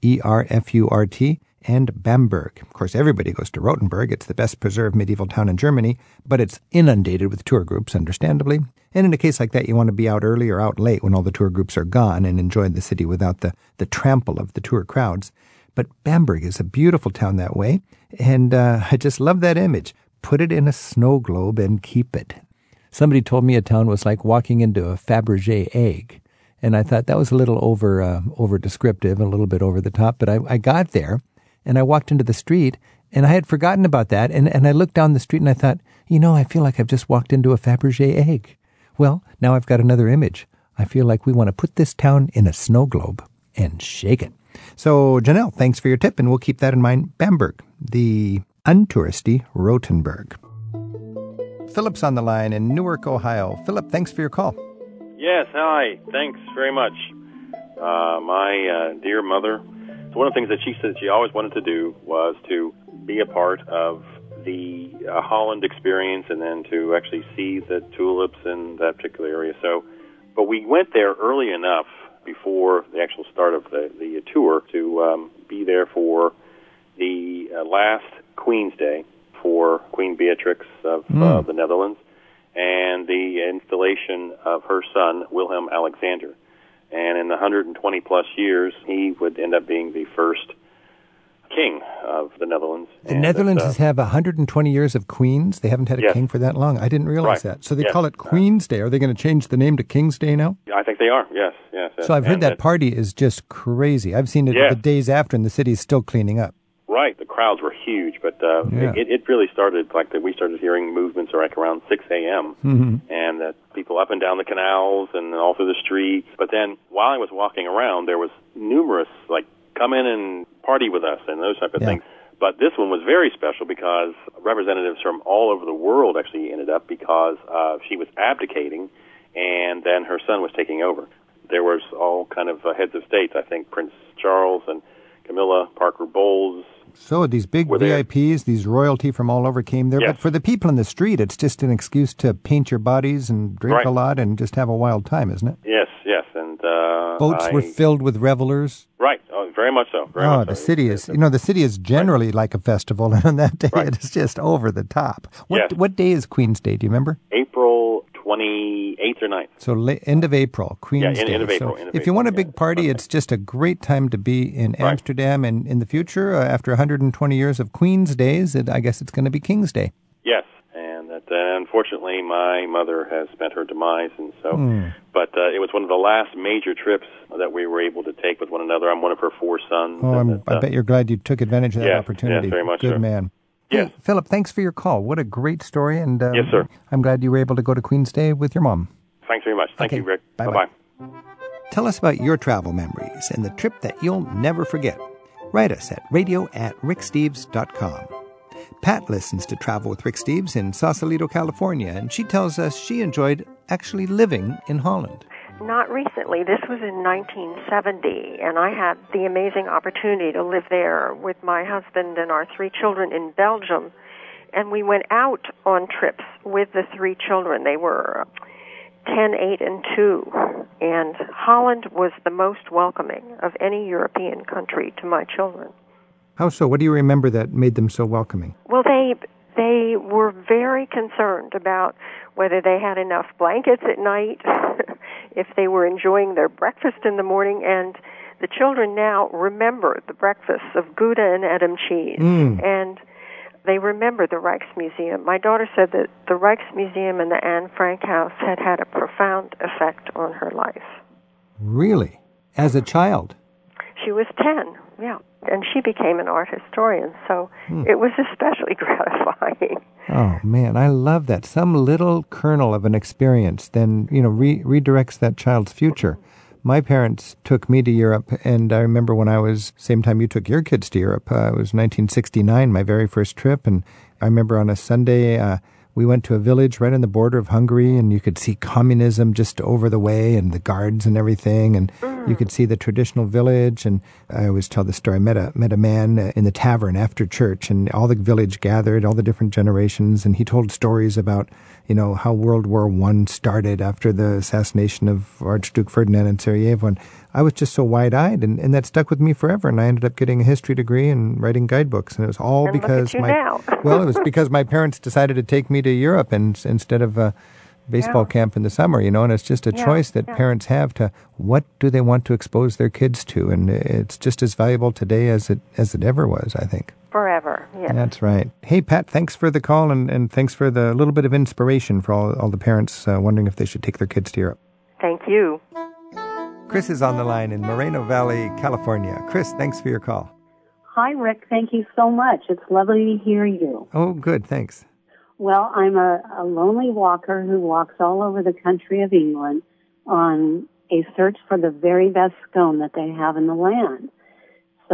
E R F U R T, and Bamberg. Of course, everybody goes to Rothenburg. It's the best preserved medieval town in Germany, but it's inundated with tour groups, understandably. And in a case like that, you want to be out early or out late when all the tour groups are gone and enjoy the city without the, the trample of the tour crowds. But Bamberg is a beautiful town that way, and uh, I just love that image. Put it in a snow globe and keep it. Somebody told me a town was like walking into a Fabergé egg. And I thought that was a little over uh, over descriptive a little bit over the top. But I, I got there and I walked into the street and I had forgotten about that. And, and I looked down the street and I thought, you know, I feel like I've just walked into a Fabergé egg. Well, now I've got another image. I feel like we want to put this town in a snow globe and shake it. So, Janelle, thanks for your tip, and we'll keep that in mind. Bamberg, the untouristy Rothenburg. Philip's on the line in Newark, Ohio. Philip, thanks for your call. Yes, hi. Thanks very much. Uh, my uh, dear mother, one of the things that she said she always wanted to do was to be a part of the uh, Holland experience and then to actually see the tulips in that particular area. So, but we went there early enough before the actual start of the, the tour to um, be there for the uh, last Queen's Day for Queen Beatrix of mm. uh, the Netherlands and the installation of her son, Wilhelm Alexander. And in the 120 plus years, he would end up being the first king of the Netherlands. The Netherlands uh, has had 120 years of queens. They haven't had a yes. king for that long. I didn't realize right. that. So they yes. call it Queen's Day. Are they going to change the name to King's Day now? I think they are. Yes, yes. yes. So I've heard and that party is just crazy. I've seen it the days after, and the city is still cleaning up. Right, the crowds were huge, but uh, yeah. it, it really started like the, we started hearing movements like around 6 a.m. Mm-hmm. and that people up and down the canals and all through the streets. But then while I was walking around, there was numerous like come in and party with us and those type of Yeah. things. But this one was very special because representatives from all over the world actually ended up because uh, she was abdicating, and then her son was taking over. There was all kind of uh, heads of states. I think Prince Charles and Camilla Parker Bowles. So these big VIPs, these royalty from all over came there. Yes. But for the people in the street, it's just an excuse to paint your bodies and drink Right. a lot and just have a wild time, isn't it? Yes, yes, and uh, Boats I, were filled with revelers. right. Very much so. Very oh, much the so. city is, you know, the city is generally like a festival, and on that day Right. it is just over the top. What Yes. what day is Queen's Day? Do you remember? April twenty eighth or 9th. So la- end of April, Queen's end- Day. end of April, So end of if you want a big yeah. party, it's just a great time to be in Amsterdam, and in the future, uh, after 120 years of Queen's Days, it, I guess it's going to be King's Day. Yes, and that uh, unfortunately my mother has spent her demise, and so. Hmm. But uh, it was one of the last major trips that we were able to take with one another. I'm one of her four sons. Oh, and I'm, uh, I bet you're glad you took advantage of that yes, opportunity. yes, very much Good so. man. Yes. Hey, Philip, thanks for your call. What a great story, and uh, Yes, sir. I'm glad you were able to go to Queen's Day with your mom. Thanks very much. Thank Okay, you, Rick. bye-bye. Bye-bye. Tell us about your travel memories and the trip that you'll never forget. Write us at radio at ricksteves.com. Pat listens to Travel with Rick Steves in Sausalito, California, and she tells us she enjoyed actually living in Holland. Not recently. This was in 1970, and I had the amazing opportunity to live there with my husband and our three children in Belgium. And we went out on trips with the three children. They were 10, 8, and 2. And Holland was the most welcoming of any European country to my children. How so? What do you remember that made them so welcoming? Well, they they were very concerned about whether they had enough blankets at night, if they were enjoying their breakfast in the morning, and the children now remember the breakfasts of Gouda and Edam cheese, Mm. and they remember the Rijksmuseum. My daughter said that the Rijksmuseum and the Anne Frank House had had a profound effect on her life. Really? As a child? She was 10, yeah, and she became an art historian, so it was especially gratifying. Oh man, I love that. Some little kernel of an experience then, you know, re- redirects that child's future. My parents took me to Europe, and I remember when I was same time you took your kids to Europe. Uh, it was 1969, my very first trip, and I remember on a Sunday. Uh, we went to a village right on the border of Hungary, and you could see communism just over the way, and the guards and everything, and mm. you could see the traditional village. And I always tell the story. I met a met a man uh, in the tavern after church, and all the village gathered, all the different generations, and he told stories about you know how World War One started after the assassination of Archduke Ferdinand in Sarajevo. And I was just so wide eyed, and, and that stuck with me forever. And I ended up getting a history degree and writing guidebooks, and it was all and because my well, it was because my parents decided to take me to Europe, and instead of a baseball yeah. camp in the summer, you know. And it's just a yeah, choice that yeah. parents have to what do they want to expose their kids to, and it's just as valuable today as it as it ever was. I think forever. Yes. That's right. Hey, Pat, thanks for the call and, and thanks for the little bit of inspiration for all, all the parents uh, wondering if they should take their kids to Europe. Thank you. Chris is on the line in Moreno Valley, California. Chris, thanks for your call. Hi, Rick. Thank you so much. It's lovely to hear you. Oh, good. Thanks. Well, I'm a, a lonely walker who walks all over the country of England on a search for the very best scone that they have in the land.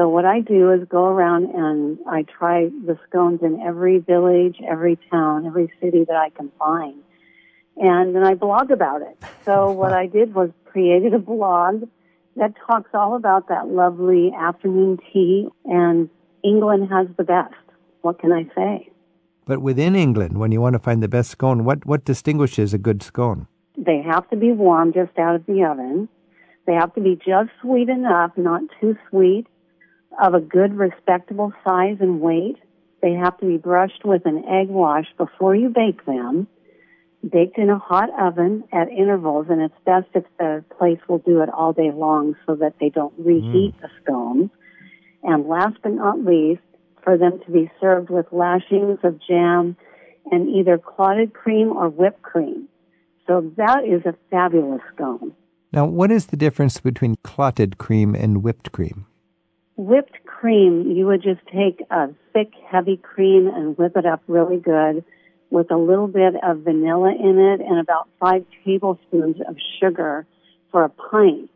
So what I do is go around and I try the scones in every village, every town, every city that I can find. And then I blog about it. So what I did was created a blog that talks all about that lovely afternoon tea, and England has the best. What can I say? But within England, when you want to find the best scone, what, what distinguishes a good scone? They have to be warm just out of the oven. They have to be just sweet enough, not too sweet, of a good, respectable size and weight. They have to be brushed with an egg wash before you bake them baked in a hot oven at intervals, and it's best if the place will do it all day long so that they don't reheat mm. the scones. And last but not least, for them to be served with lashings of jam and either clotted cream or whipped cream. So that is a fabulous scone. Now, what is the difference between clotted cream and whipped cream? Whipped cream, you would just take a thick, heavy cream and whip it up really good with a little bit of vanilla in it and about five tablespoons of sugar for a pint.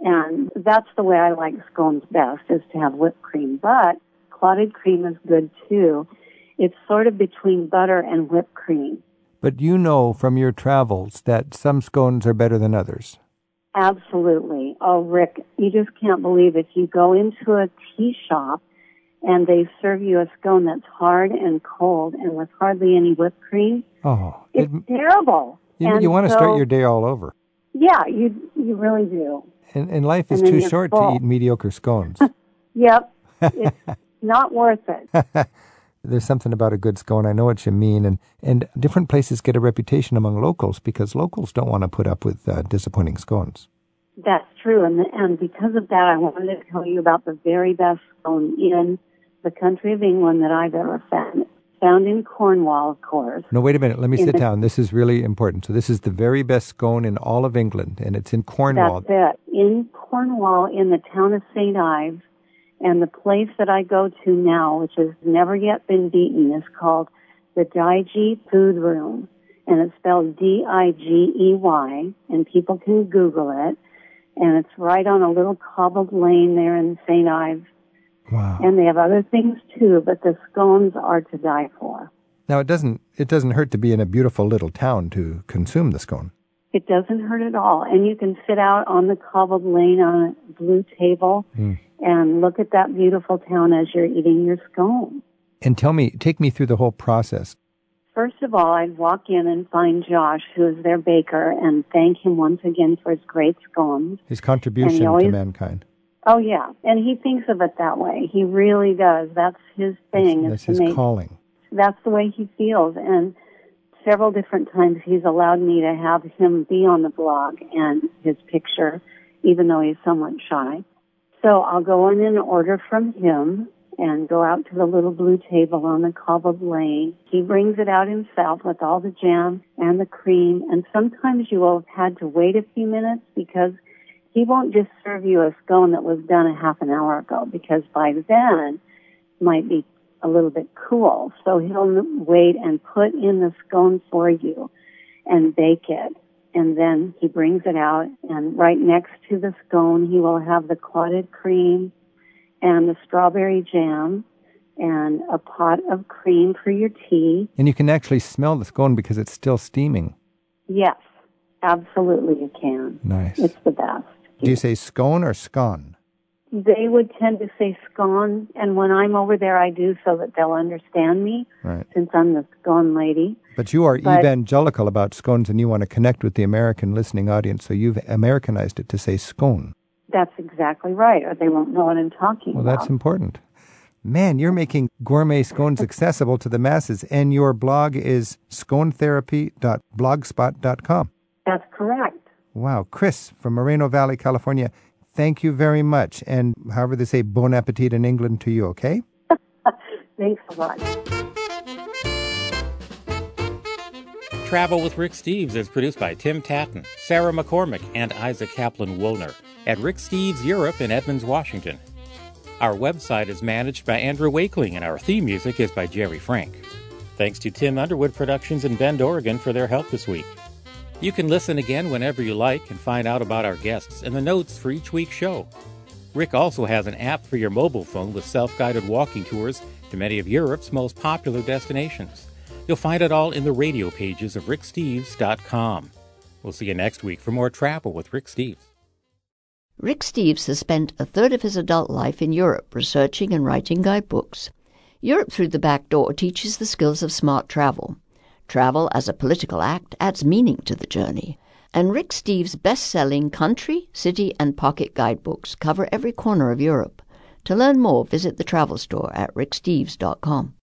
And that's the way I like scones best is to have whipped cream. But clotted cream is good too. It's sort of between butter and whipped cream. But you know from your travels that some scones are better than others. Absolutely. Oh, Rick, you just can't believe if you go into a tea shop and they serve you a scone that's hard and cold and with hardly any whipped cream. Oh, it's it, terrible. You, you want to so, start your day all over. Yeah, you you really do. And, and life is and too short full. to eat mediocre scones. yep, it's not worth it. There's something about a good scone. I know what you mean, and and different places get a reputation among locals because locals don't want to put up with uh, disappointing scones. That's true, and and because of that, I wanted to tell you about the very best scone in the country of England that I've ever found. Found in Cornwall, of course. No, wait a minute. Let me sit the, down. This is really important. So this is the very best scone in all of England, and it's in Cornwall. That's it. In Cornwall, in the town of St. Ives, and the place that I go to now, which has never yet been beaten, is called the Digey Food Room, and it's spelled D-I-G-E-Y, and people can Google it and it's right on a little cobbled lane there in St. Ives. Wow. And they have other things too, but the scones are to die for. Now it doesn't it doesn't hurt to be in a beautiful little town to consume the scone. It doesn't hurt at all. And you can sit out on the cobbled lane on a blue table mm. and look at that beautiful town as you're eating your scone. And tell me, take me through the whole process. First of all, I'd walk in and find Josh, who is their baker, and thank him once again for his great scones. His contribution always, to mankind. Oh yeah, and he thinks of it that way. He really does. That's his thing. That's, that's his calling. That's the way he feels, and several different times he's allowed me to have him be on the blog and his picture, even though he's somewhat shy. So I'll go in and order from him and go out to the little blue table on the cobbled lane. He brings it out himself with all the jam and the cream, and sometimes you will have had to wait a few minutes because he won't just serve you a scone that was done a half an hour ago because by then might be a little bit cool. So he'll wait and put in the scone for you and bake it. and then he brings it out, and right next to the scone, he will have the clotted cream and the strawberry jam and a pot of cream for your tea. And you can actually smell the scone because it's still steaming. Yes, absolutely you can. Nice. It's the best. Do you say scone or scone? They would tend to say scone, and when I'm over there, I do so that they'll understand me, Right. since I'm the scone lady. But you are But- evangelical about scones and you want to connect with the American listening audience, so you've Americanized it to say scone. That's exactly right, or they won't know what I'm talking Well, about. that's important. Man, you're making gourmet scones accessible to the masses, and your blog is sconetherapy.blogspot.com. That's correct. Wow. Chris from Moreno Valley, California, thank you very much. And however they say bon appetit in England to you, okay? Thanks a lot. Travel with Rick Steves is produced by Tim Tattan, Sarah McCormick, and Isaac Kaplan Woolner at Rick Steves Europe in Edmonds, Washington. Our website is managed by Andrew Wakeling, and our theme music is by Jerry Frank. Thanks to Tim Underwood Productions in Bend, Oregon for their help this week. You can listen again whenever you like and find out about our guests and the notes for each week's show. Rick also has an app for your mobile phone with self guided walking tours to many of Europe's most popular destinations. You'll find it all in the radio pages of ricksteves.com. We'll see you next week for more travel with Rick Steves. Rick Steves has spent a third of his adult life in Europe researching and writing guidebooks. Europe Through the Back Door teaches the skills of smart travel. Travel as a political act adds meaning to the journey. And Rick Steves' best selling country, city, and pocket guidebooks cover every corner of Europe. To learn more, visit the travel store at ricksteves.com.